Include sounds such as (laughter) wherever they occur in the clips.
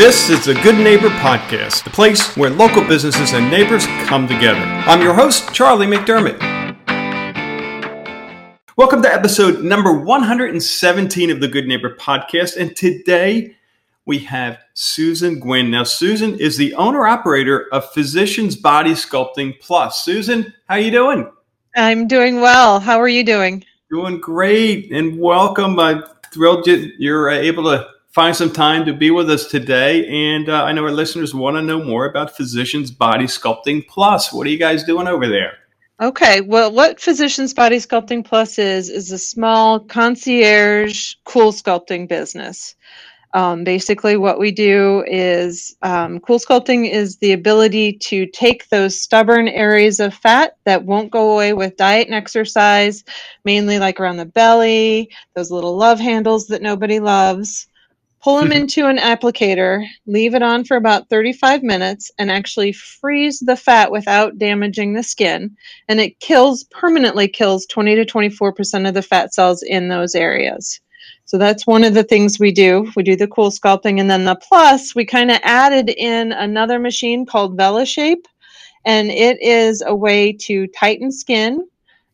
This is the Good Neighbor Podcast, the place where local businesses and neighbors come together. I'm your host, Charlie McDermott. Welcome to episode number 117 of the Good Neighbor Podcast. And today we have Susan Gwynn. Now, Susan is the owner operator of Physicians Body Sculpting Plus. Susan, how are you doing? I'm doing well. How are you doing? Doing great and welcome. I'm thrilled you're uh, able to find some time to be with us today. And uh, I know our listeners want to know more about Physicians Body Sculpting Plus. What are you guys doing over there? Okay, well, what Physicians Body Sculpting Plus is, is a small concierge cool sculpting business. Um, basically, what we do is um, cool sculpting is the ability to take those stubborn areas of fat that won't go away with diet and exercise, mainly like around the belly, those little love handles that nobody loves, pull them (laughs) into an applicator, leave it on for about 35 minutes, and actually freeze the fat without damaging the skin. And it kills, permanently kills 20 to 24% of the fat cells in those areas. So that's one of the things we do. We do the cool sculpting. And then the plus, we kind of added in another machine called VelaShape. And it is a way to tighten skin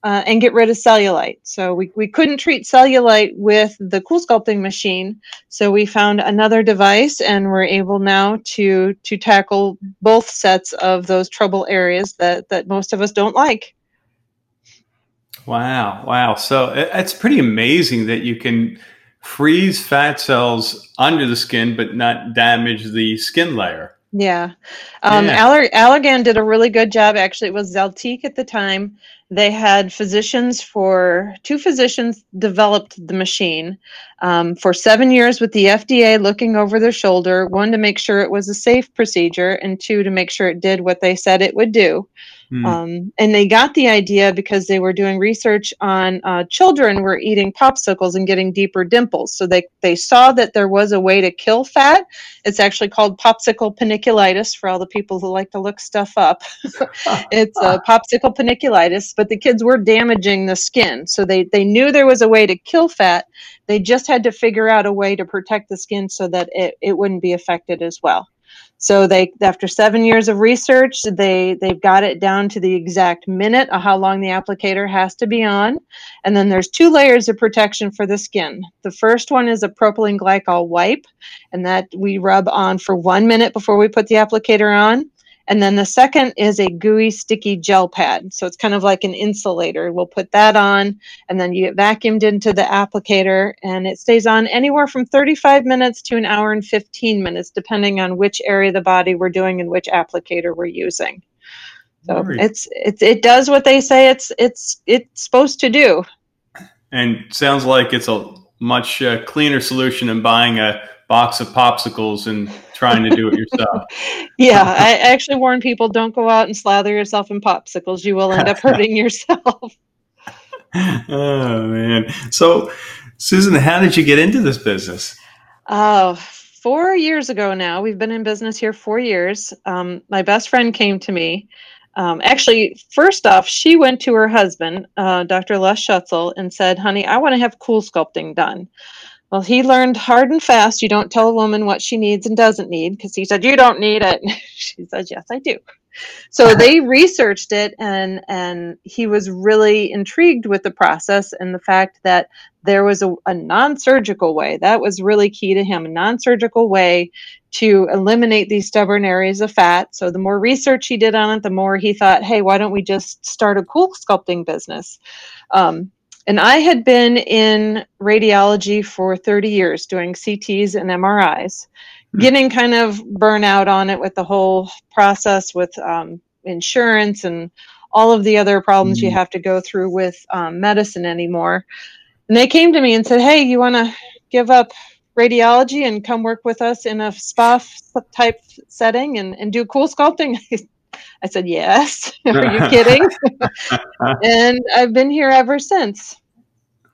uh, and get rid of cellulite. So we, we couldn't treat cellulite with the cool sculpting machine. So we found another device and we're able now to to tackle both sets of those trouble areas that, that most of us don't like. Wow. Wow. So it's pretty amazing that you can freeze fat cells under the skin but not damage the skin layer. Yeah. Um, yeah. Aller- Allergan did a really good job. Actually, it was Zeltiq at the time. They had physicians for two physicians developed the machine um, for seven years with the FDA looking over their shoulder. One to make sure it was a safe procedure, and two to make sure it did what they said it would do. Mm. Um, and they got the idea because they were doing research on uh, children were eating popsicles and getting deeper dimples. So they, they saw that there was a way to kill fat. It's actually called popsicle panniculitis for all the people who like to look stuff up. (laughs) it's a (laughs) popsicle panniculitis, but the kids were damaging the skin. So they, they knew there was a way to kill fat. They just had to figure out a way to protect the skin so that it, it wouldn't be affected as well. So they, after seven years of research, they they've got it down to the exact minute of how long the applicator has to be on, and then there's two layers of protection for the skin. The first one is a propylene glycol wipe, and that we rub on for one minute before we put the applicator on. And then the second is a gooey, sticky gel pad. So it's kind of like an insulator. We'll put that on, and then you get vacuumed into the applicator, and it stays on anywhere from 35 minutes to an hour and 15 minutes, depending on which area of the body we're doing and which applicator we're using. So right. it's it's it does what they say it's it's it's supposed to do. And sounds like it's a much uh, cleaner solution than buying a box of popsicles and trying to do it yourself. (laughs) (laughs) yeah, I actually warn people don't go out and slather yourself in popsicles. You will end up (laughs) hurting yourself. oh man. So Susan, how did you get into this business? Oh, four years ago now. We've been in business here four years. Um, my best friend came to me. Um, actually, first off, she went to her husband, uh, Dr. Les Schutzel, and said, Honey, I want to have cool sculpting done. Well, he learned hard and fast you don't tell a woman what she needs and doesn't need because he said, You don't need it. (laughs) she said, Yes, I do. So they researched it and and he was really intrigued with the process and the fact that there was a, a non-surgical way. That was really key to him, a non-surgical way to eliminate these stubborn areas of fat. So the more research he did on it, the more he thought, hey, why don't we just start a cool sculpting business? Um, and I had been in radiology for 30 years doing CTs and MRIs, hmm. getting kind of burnout on it with the whole process with um, insurance and all of the other problems you hmm. have to go through with um, medicine anymore. And they came to me and said, Hey, you want to give up radiology and come work with us in a spa type setting and, and do cool sculpting? (laughs) I said, Yes. (laughs) Are you (laughs) kidding? and I've been here ever since.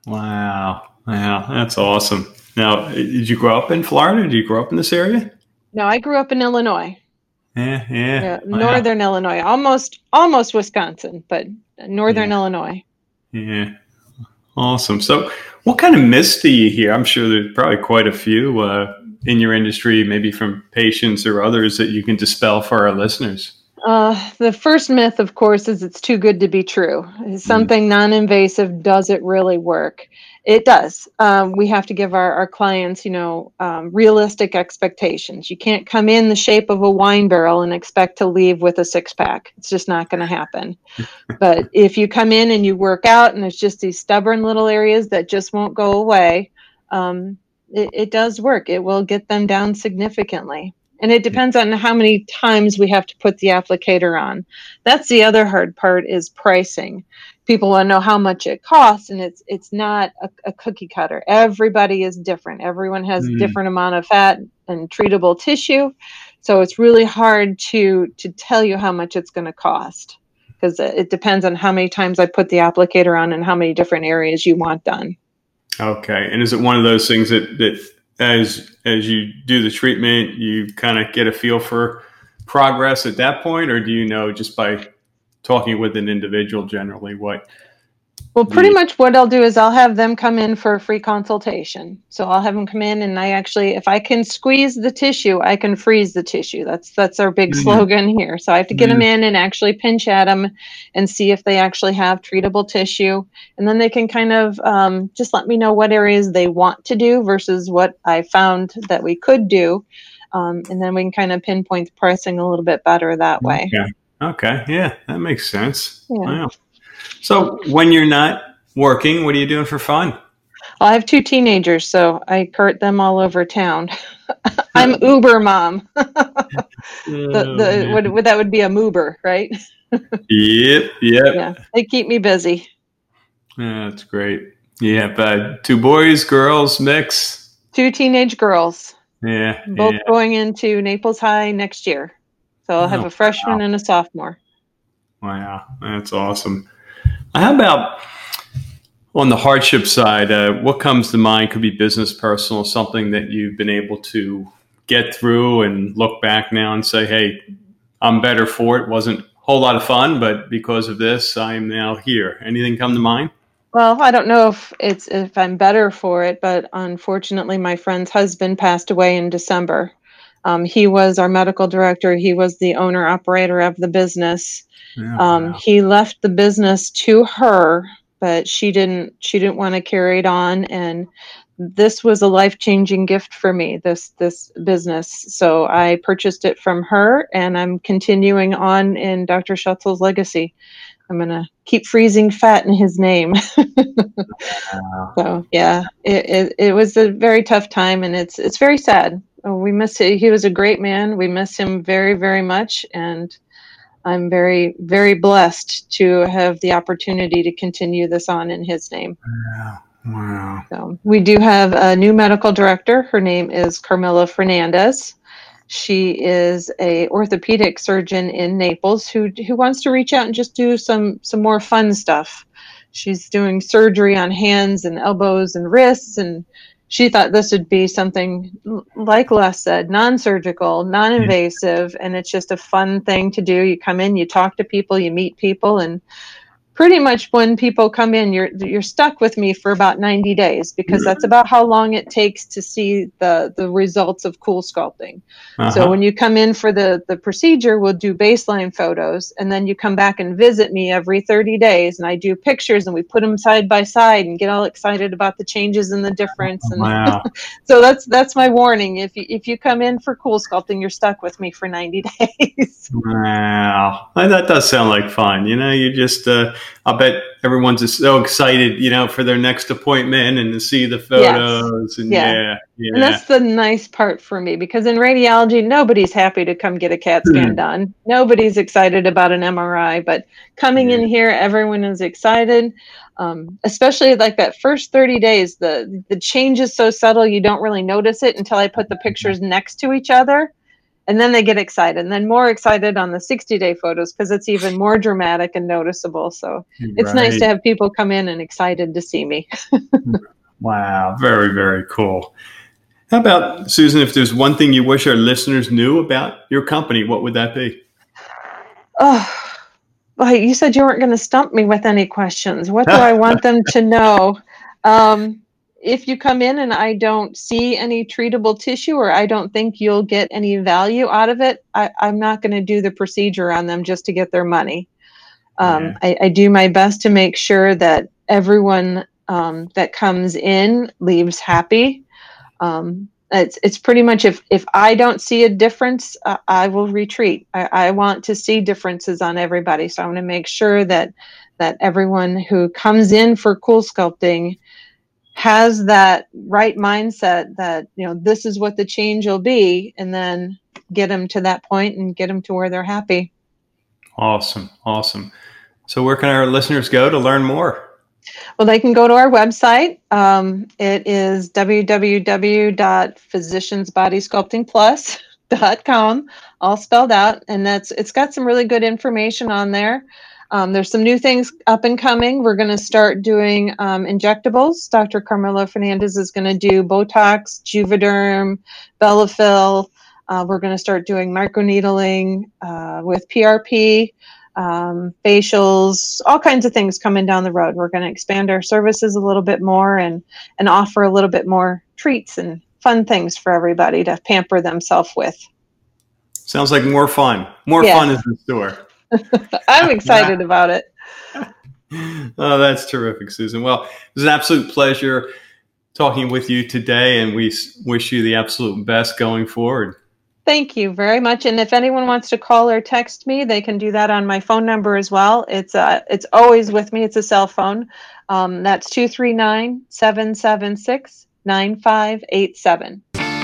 Wow. Wow. That's awesome. Now, did you grow up in Florida? Did you grow up in this area? No, I grew up in Illinois. Yeah, yeah. yeah wow. Northern Illinois, almost almost Wisconsin, but northern yeah. Illinois. Yeah. Awesome. So, what kind of myths do you hear? I'm sure there's probably quite a few. Uh, in your industry, maybe from patients or others that you can dispel for our listeners? Uh, the first myth, of course, is it's too good to be true. Something mm. non invasive, does it really work? It does. Um, we have to give our, our clients, you know, um, realistic expectations. You can't come in the shape of a wine barrel and expect to leave with a six pack. It's just not going to happen. (laughs) but if you come in and you work out and there's just these stubborn little areas that just won't go away, um, it, it does work. It will get them down significantly and it depends on how many times we have to put the applicator on. That's the other hard part is pricing. People want to know how much it costs and it's it's not a, a cookie cutter. Everybody is different. Everyone has mm. different amount of fat and treatable tissue. So it's really hard to to tell you how much it's going to cost because it depends on how many times i put the applicator on and how many different areas you want done. Okay. And is it one of those things that that as as you do the treatment you kind of get a feel for progress at that point or do you know just by talking with an individual generally what well pretty much what i'll do is i'll have them come in for a free consultation so i'll have them come in and i actually if i can squeeze the tissue i can freeze the tissue that's that's our big mm-hmm. slogan here so i have to get mm-hmm. them in and actually pinch at them and see if they actually have treatable tissue and then they can kind of um, just let me know what areas they want to do versus what i found that we could do um, and then we can kind of pinpoint the pricing a little bit better that way yeah Okay. Yeah, that makes sense. Yeah. Wow. So when you're not working, what are you doing for fun? Well, I have two teenagers, so I cart them all over town. (laughs) I'm Uber mom. (laughs) the, oh, the, what, what, that would be a Uber, right? (laughs) yep. Yep. Yeah, they keep me busy. Yeah, that's great. Yeah, but two boys, girls, mix. Two teenage girls. Yeah. Both yeah. going into Naples High next year. So I'll have oh, a freshman wow. and a sophomore. Wow, that's awesome. How about on the hardship side? Uh, what comes to mind could be business, personal, something that you've been able to get through and look back now and say, hey, I'm better for it. Wasn't a whole lot of fun, but because of this, I am now here. Anything come to mind? Well, I don't know if it's if I'm better for it, but unfortunately, my friend's husband passed away in December. Um, he was our medical director. He was the owner operator of the business. Yeah, um, wow. He left the business to her, but she didn't. She didn't want to carry it on, and this was a life changing gift for me. This this business. So I purchased it from her, and I'm continuing on in Dr. Schutzel's legacy. I'm gonna keep freezing fat in his name. (laughs) wow. So yeah, it, it, it was a very tough time, and it's it's very sad Oh, we miss him. He was a great man. We miss him very, very much. And I'm very, very blessed to have the opportunity to continue this on in his name. Yeah. Wow. So we do have a new medical director. Her name is Carmela Fernandez. She is a orthopedic surgeon in Naples who who wants to reach out and just do some some more fun stuff. She's doing surgery on hands and elbows and wrists and she thought this would be something like Les said, non-surgical, non-invasive, and it's just a fun thing to do. You come in, you talk to people, you meet people, and pretty much when people come in you're you're stuck with me for about 90 days because that's about how long it takes to see the the results of CoolSculpting uh-huh. so when you come in for the the procedure we'll do baseline photos and then you come back and visit me every 30 days and i do pictures and we put them side by side and get all excited about the changes and the difference. And wow. (laughs) so that's that's my warning. If you if you come in for CoolSculpting you're stuck with me for 90 (laughs) days. Wow. That does sound like fun. You know you just uh I bet everyone's just so excited, you know, for their next appointment and to see the photos. Yes. And yeah. yeah, yeah. And that's the nice part for me because in radiology, nobody's happy to come get a CAT scan mm. done. Nobody's excited about an MRI, but coming yeah. in here, everyone is excited. Um, especially like that first 30 days, the the change is so subtle you don't really notice it until I put the pictures next to each other and then they get excited and then more excited on the 60 day photos because it's even more dramatic and noticeable. So it's right. nice to have people come in and excited to see me. (laughs) Wow very very cool. How about susan if there's one thing you wish our listeners knew about your company what would that be? Oh well, you said you weren't going to stump me with any questions. What do i want them to know? (laughs) Um, if you come in and I don't see any treatable tissue or I don't think you'll get any value out of it, I, am not going to do the procedure on them just to get their money. Um, yeah. I, I, do my best to make sure that everyone um, that comes in leaves happy. Um, it's it's pretty much if if I don't see a difference, uh, I will retreat. I, I want to see differences on everybody, so I want to make sure that that everyone who comes in for CoolSculpting has that right mindset that you know this is what the change will be, and then get them to that point and get them to where they're happy. Awesome, awesome. So where can our listeners go to learn more? Well, they can go to our website. Um, it is www.physiciansbodysculptingplus.com, all spelled out, and that's it's got some really good information on there. Um, there's some new things up and coming. We're going to start doing um, injectables. Dr. Carmela Fernandez is going to do Botox, Juvederm, Bellafill. Uh, we're going to start doing microneedling uh, with PRP um, facials, all kinds of things coming down the road. We're going to expand our services a little bit more and and offer a little bit more treats and fun things for everybody to pamper themselves with. Sounds like more fun. More yeah. fun is in store. (laughs) I'm excited about it. (laughs) oh, that's terrific, Susan. Well, it was an absolute pleasure talking with you today, and we wish you the absolute best going forward. Thank you very much. And if anyone wants to call or text me, they can do that on my phone number as well. It's uh, it's always with me. It's a cell phone. Um, that's 239 776 9587.